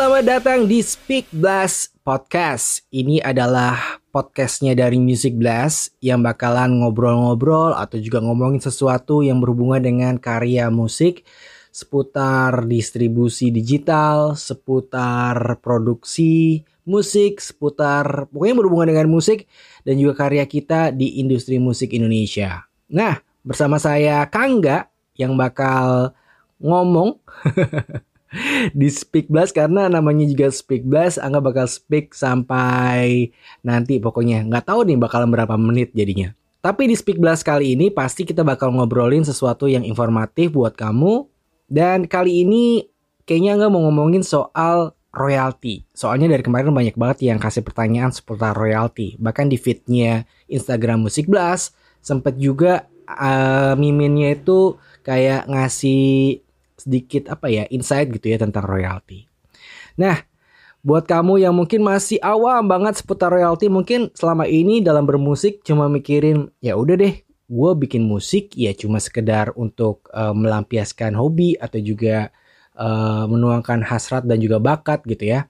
Selamat datang di Speak Blast Podcast. Ini adalah podcastnya dari Music Blast yang bakalan ngobrol-ngobrol atau juga ngomongin sesuatu yang berhubungan dengan karya musik seputar distribusi digital, seputar produksi musik, seputar pokoknya berhubungan dengan musik dan juga karya kita di industri musik Indonesia. Nah, bersama saya Kangga yang bakal ngomong di Speak Blast karena namanya juga Speak Blast Angga bakal speak sampai nanti pokoknya. Nggak tahu nih bakalan berapa menit jadinya. Tapi di Speak Blast kali ini pasti kita bakal ngobrolin sesuatu yang informatif buat kamu. Dan kali ini kayaknya Angga mau ngomongin soal royalti soalnya dari kemarin banyak banget yang kasih pertanyaan seputar royalti bahkan di feednya Instagram Musik Blast sempet juga uh, miminnya itu kayak ngasih sedikit apa ya insight gitu ya tentang royalti. Nah, buat kamu yang mungkin masih awam banget seputar royalti, mungkin selama ini dalam bermusik cuma mikirin ya udah deh, gue bikin musik ya cuma sekedar untuk uh, melampiaskan hobi atau juga uh, menuangkan hasrat dan juga bakat gitu ya.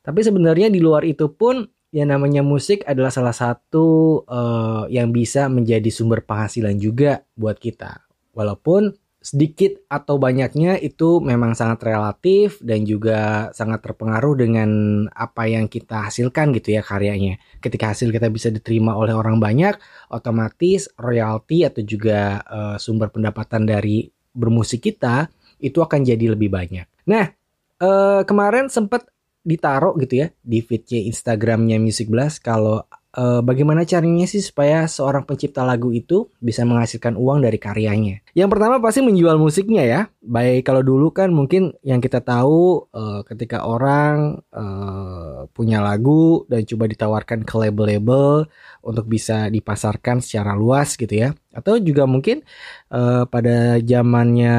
Tapi sebenarnya di luar itu pun yang namanya musik adalah salah satu uh, yang bisa menjadi sumber penghasilan juga buat kita. Walaupun sedikit atau banyaknya itu memang sangat relatif dan juga sangat terpengaruh dengan apa yang kita hasilkan gitu ya karyanya. Ketika hasil kita bisa diterima oleh orang banyak, otomatis royalti atau juga uh, sumber pendapatan dari bermusik kita itu akan jadi lebih banyak. Nah, uh, kemarin sempat ditaruh gitu ya di feednya Instagramnya Music Blast kalau uh, bagaimana caranya sih supaya seorang pencipta lagu itu bisa menghasilkan uang dari karyanya? Yang pertama pasti menjual musiknya ya. Baik kalau dulu kan mungkin yang kita tahu uh, ketika orang uh, punya lagu dan coba ditawarkan ke label-label untuk bisa dipasarkan secara luas gitu ya. Atau juga mungkin uh, pada zamannya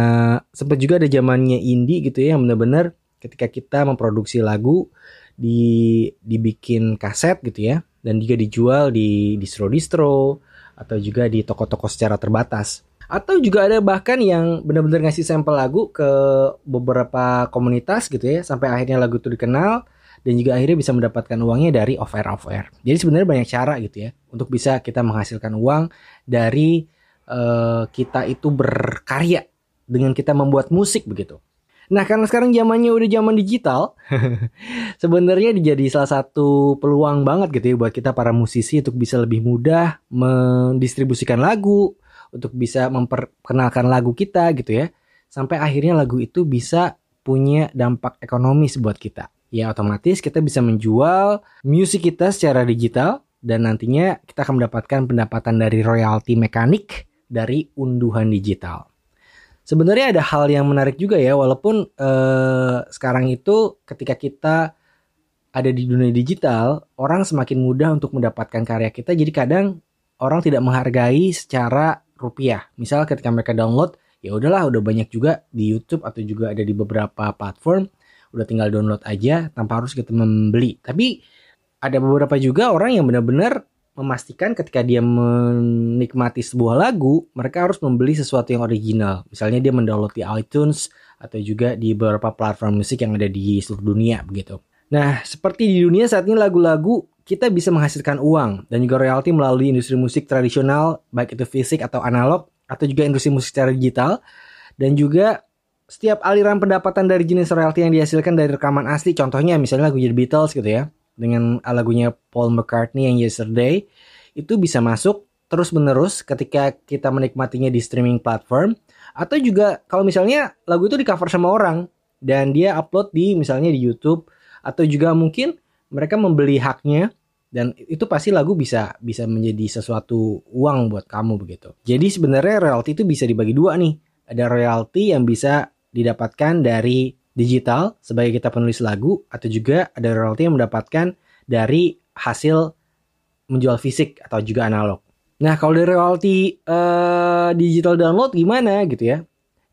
sempat juga ada zamannya indie gitu ya yang benar-benar ketika kita memproduksi lagu di dibikin kaset gitu ya dan juga dijual di distro-distro atau juga di toko-toko secara terbatas. Atau juga ada bahkan yang benar-benar ngasih sampel lagu ke beberapa komunitas gitu ya sampai akhirnya lagu itu dikenal dan juga akhirnya bisa mendapatkan uangnya dari off air. Jadi sebenarnya banyak cara gitu ya untuk bisa kita menghasilkan uang dari uh, kita itu berkarya dengan kita membuat musik begitu. Nah karena sekarang zamannya udah zaman digital, sebenarnya jadi salah satu peluang banget gitu ya buat kita para musisi untuk bisa lebih mudah mendistribusikan lagu, untuk bisa memperkenalkan lagu kita gitu ya, sampai akhirnya lagu itu bisa punya dampak ekonomis buat kita. Ya otomatis kita bisa menjual musik kita secara digital dan nantinya kita akan mendapatkan pendapatan dari royalti mekanik dari unduhan digital sebenarnya ada hal yang menarik juga ya walaupun eh, sekarang itu ketika kita ada di dunia digital orang semakin mudah untuk mendapatkan karya kita. Jadi kadang orang tidak menghargai secara rupiah. Misal ketika mereka download ya udahlah udah banyak juga di YouTube atau juga ada di beberapa platform. Udah tinggal download aja tanpa harus kita membeli. Tapi ada beberapa juga orang yang benar-benar memastikan ketika dia menikmati sebuah lagu, mereka harus membeli sesuatu yang original. Misalnya dia mendownload di iTunes atau juga di beberapa platform musik yang ada di seluruh dunia begitu. Nah, seperti di dunia saat ini lagu-lagu kita bisa menghasilkan uang dan juga royalti melalui industri musik tradisional, baik itu fisik atau analog atau juga industri musik secara digital dan juga setiap aliran pendapatan dari jenis royalti yang dihasilkan dari rekaman asli contohnya misalnya lagu The Beatles gitu ya dengan lagunya Paul McCartney yang Yesterday itu bisa masuk terus menerus ketika kita menikmatinya di streaming platform atau juga kalau misalnya lagu itu di cover sama orang dan dia upload di misalnya di YouTube atau juga mungkin mereka membeli haknya dan itu pasti lagu bisa bisa menjadi sesuatu uang buat kamu begitu. Jadi sebenarnya royalti itu bisa dibagi dua nih. Ada royalti yang bisa didapatkan dari digital sebagai kita penulis lagu atau juga ada royalti yang mendapatkan dari hasil menjual fisik atau juga analog. Nah kalau dari royalti uh, digital download gimana gitu ya?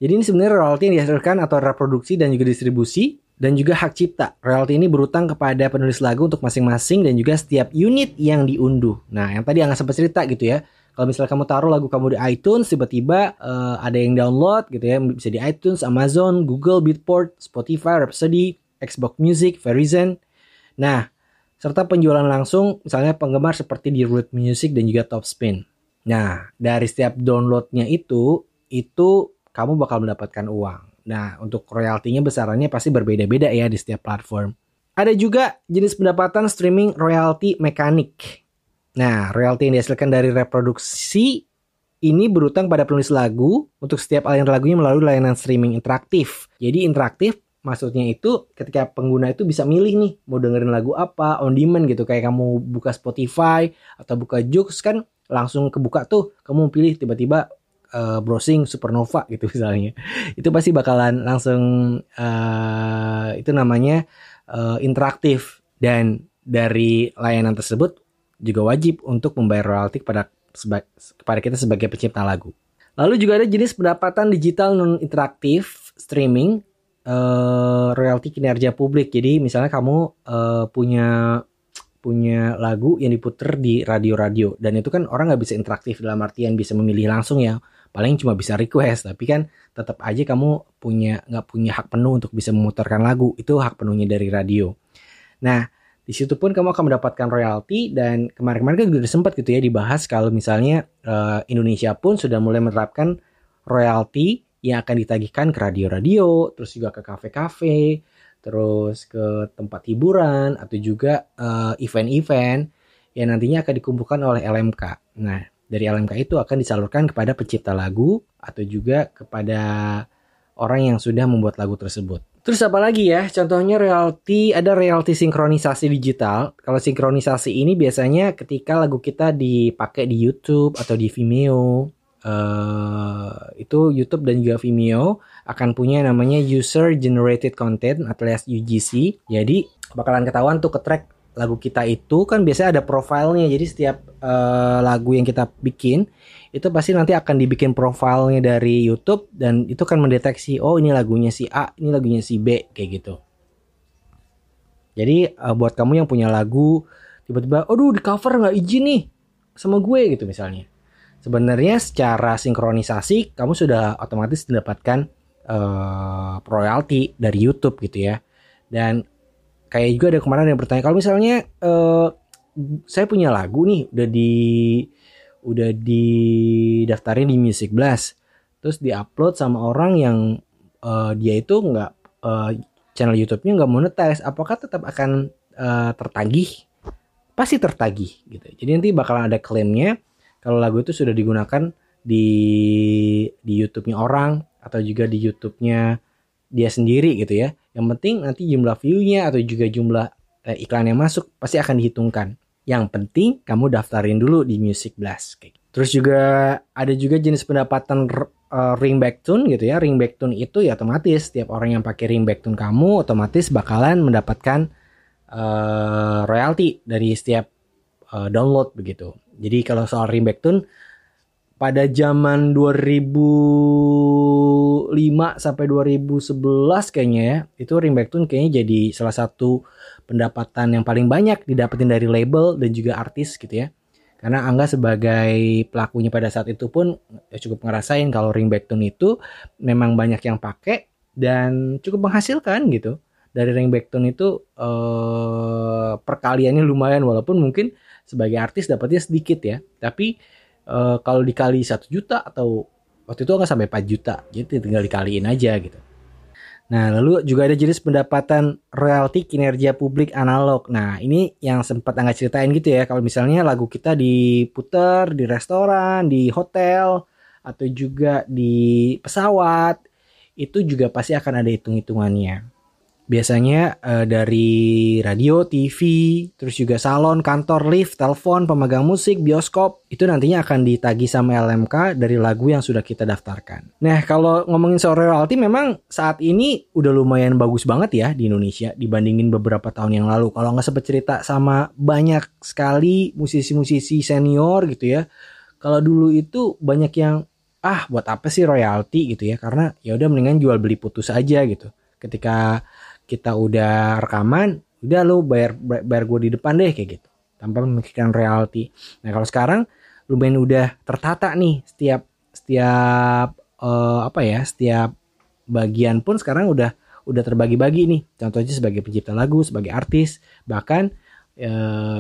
Jadi ini sebenarnya royalti yang dihasilkan atau reproduksi dan juga distribusi dan juga hak cipta. Royalti ini berutang kepada penulis lagu untuk masing-masing dan juga setiap unit yang diunduh. Nah yang tadi yang sempat cerita gitu ya kalau misalnya kamu taruh lagu kamu di iTunes tiba-tiba uh, ada yang download gitu ya bisa di iTunes, Amazon, Google, Beatport, Spotify, Rhapsody, Xbox Music, Verizon. Nah, serta penjualan langsung misalnya penggemar seperti di Root Music dan juga Top Spin. Nah, dari setiap downloadnya itu, itu kamu bakal mendapatkan uang. Nah, untuk royaltinya besarannya pasti berbeda-beda ya di setiap platform. Ada juga jenis pendapatan streaming royalti mekanik. Nah, royalti yang dihasilkan dari reproduksi ini berutang pada penulis lagu untuk setiap aliran lagunya melalui layanan streaming interaktif. Jadi interaktif maksudnya itu ketika pengguna itu bisa milih nih mau dengerin lagu apa on demand gitu. Kayak kamu buka Spotify atau buka Joox kan langsung kebuka tuh kamu pilih tiba-tiba uh, browsing Supernova gitu misalnya. Itu pasti bakalan langsung uh, itu namanya uh, interaktif. Dan dari layanan tersebut juga wajib untuk membayar royalti kepada kepada kita sebagai pencipta lagu. Lalu juga ada jenis pendapatan digital non interaktif streaming uh, royalti kinerja publik. Jadi misalnya kamu uh, punya punya lagu yang diputer di radio-radio. Dan itu kan orang nggak bisa interaktif dalam artian bisa memilih langsung ya. Paling cuma bisa request. Tapi kan tetap aja kamu punya nggak punya hak penuh untuk bisa memutarkan lagu. Itu hak penuhnya dari radio. Nah di situ pun kamu akan mendapatkan royalti dan kemarin-kemarin kan juga sempat gitu ya dibahas kalau misalnya uh, Indonesia pun sudah mulai menerapkan royalti yang akan ditagihkan ke radio-radio, terus juga ke kafe-kafe, terus ke tempat hiburan atau juga eh, event-event yang nantinya akan dikumpulkan oleh LMK. Nah, dari LMK itu akan disalurkan kepada pencipta lagu atau juga kepada orang yang sudah membuat lagu tersebut. Terus apa lagi ya? Contohnya royalti, ada royalti sinkronisasi digital. Kalau sinkronisasi ini biasanya ketika lagu kita dipakai di YouTube atau di Vimeo uh, itu YouTube dan juga Vimeo akan punya namanya user generated content alias UGC. Jadi bakalan ketahuan tuh ke track lagu kita itu kan biasanya ada profilnya. Jadi setiap uh, lagu yang kita bikin itu pasti nanti akan dibikin profilnya dari YouTube dan itu kan mendeteksi oh ini lagunya si A, ini lagunya si B kayak gitu. Jadi uh, buat kamu yang punya lagu tiba-tiba, aduh di cover nggak izin nih sama gue gitu misalnya sebenarnya secara sinkronisasi kamu sudah otomatis mendapatkan uh, royalti dari YouTube gitu ya. Dan kayak juga ada kemarin yang bertanya kalau misalnya uh, saya punya lagu nih udah di udah di daftarin di Music Blast terus diupload sama orang yang uh, dia itu nggak uh, channel YouTube-nya nggak monetize apakah tetap akan uh, tertagih pasti tertagih gitu jadi nanti bakalan ada klaimnya kalau lagu itu sudah digunakan di di YouTube-nya orang atau juga di YouTube-nya dia sendiri gitu ya. Yang penting nanti jumlah view-nya atau juga jumlah iklan yang masuk pasti akan dihitungkan. Yang penting kamu daftarin dulu di Music Blast. Gitu. Terus juga ada juga jenis pendapatan uh, ringback tune gitu ya. Ringback tune itu ya otomatis setiap orang yang pakai ringback tune kamu otomatis bakalan mendapatkan uh, royalti dari setiap uh, download begitu. Jadi kalau soal ringback tune pada zaman 2005 sampai 2011 kayaknya ya, itu ringback tune kayaknya jadi salah satu pendapatan yang paling banyak didapetin dari label dan juga artis gitu ya. Karena Angga sebagai pelakunya pada saat itu pun ya cukup ngerasain kalau ringback tune itu memang banyak yang pakai dan cukup menghasilkan gitu. Dari ringback tune itu eh, perkaliannya lumayan walaupun mungkin sebagai artis dapatnya sedikit ya tapi uh, kalau dikali satu juta atau waktu itu nggak sampai 4 juta jadi tinggal dikaliin aja gitu Nah, lalu juga ada jenis pendapatan royalti kinerja publik analog. Nah, ini yang sempat Angga ceritain gitu ya. Kalau misalnya lagu kita diputar di restoran, di hotel, atau juga di pesawat, itu juga pasti akan ada hitung-hitungannya biasanya uh, dari radio, TV, terus juga salon, kantor, lift, telepon, pemegang musik, bioskop, itu nantinya akan ditagi sama LMK dari lagu yang sudah kita daftarkan. Nah, kalau ngomongin soal royalti memang saat ini udah lumayan bagus banget ya di Indonesia dibandingin beberapa tahun yang lalu. Kalau nggak sempat cerita sama banyak sekali musisi-musisi senior gitu ya. Kalau dulu itu banyak yang ah buat apa sih royalti gitu ya karena ya udah mendingan jual beli putus aja gitu. Ketika kita udah rekaman udah lu bayar bayar gue di depan deh kayak gitu tanpa memikirkan reality nah kalau sekarang lumayan udah tertata nih setiap setiap uh, apa ya setiap bagian pun sekarang udah udah terbagi-bagi nih. Contohnya sebagai pencipta lagu, sebagai artis, bahkan e,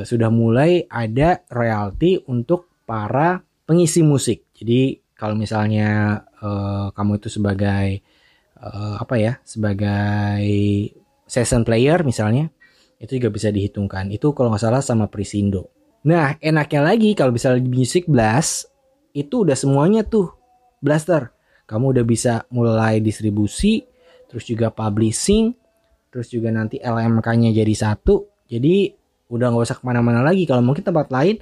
sudah mulai ada royalti untuk para pengisi musik. Jadi kalau misalnya e, kamu itu sebagai e, apa ya, sebagai session player misalnya, itu juga bisa dihitungkan. Itu kalau nggak salah sama Prisindo. Nah, enaknya lagi kalau bisa Music Blast itu udah semuanya tuh Blaster. Kamu udah bisa mulai distribusi, terus juga publishing, terus juga nanti LMK-nya jadi satu. Jadi udah nggak usah ke mana-mana lagi. Kalau mungkin tempat lain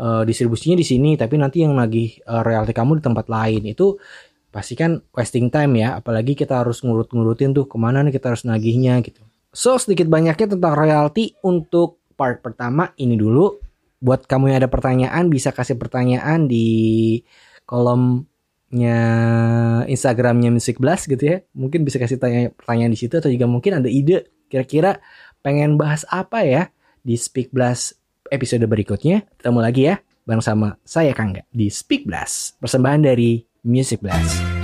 uh, distribusinya di sini, tapi nanti yang lagi uh, royalti kamu di tempat lain itu pasti kan wasting time ya. Apalagi kita harus ngurut-ngurutin tuh ke mana nih kita harus nagihnya gitu. So sedikit banyaknya tentang royalti untuk part pertama ini dulu buat kamu yang ada pertanyaan bisa kasih pertanyaan di kolomnya Instagramnya Music Blast gitu ya. Mungkin bisa kasih tanya pertanyaan di situ atau juga mungkin ada ide kira-kira pengen bahas apa ya di Speak Blast episode berikutnya. Ketemu lagi ya bareng sama saya Kangga di Speak Blast persembahan dari Music Blast.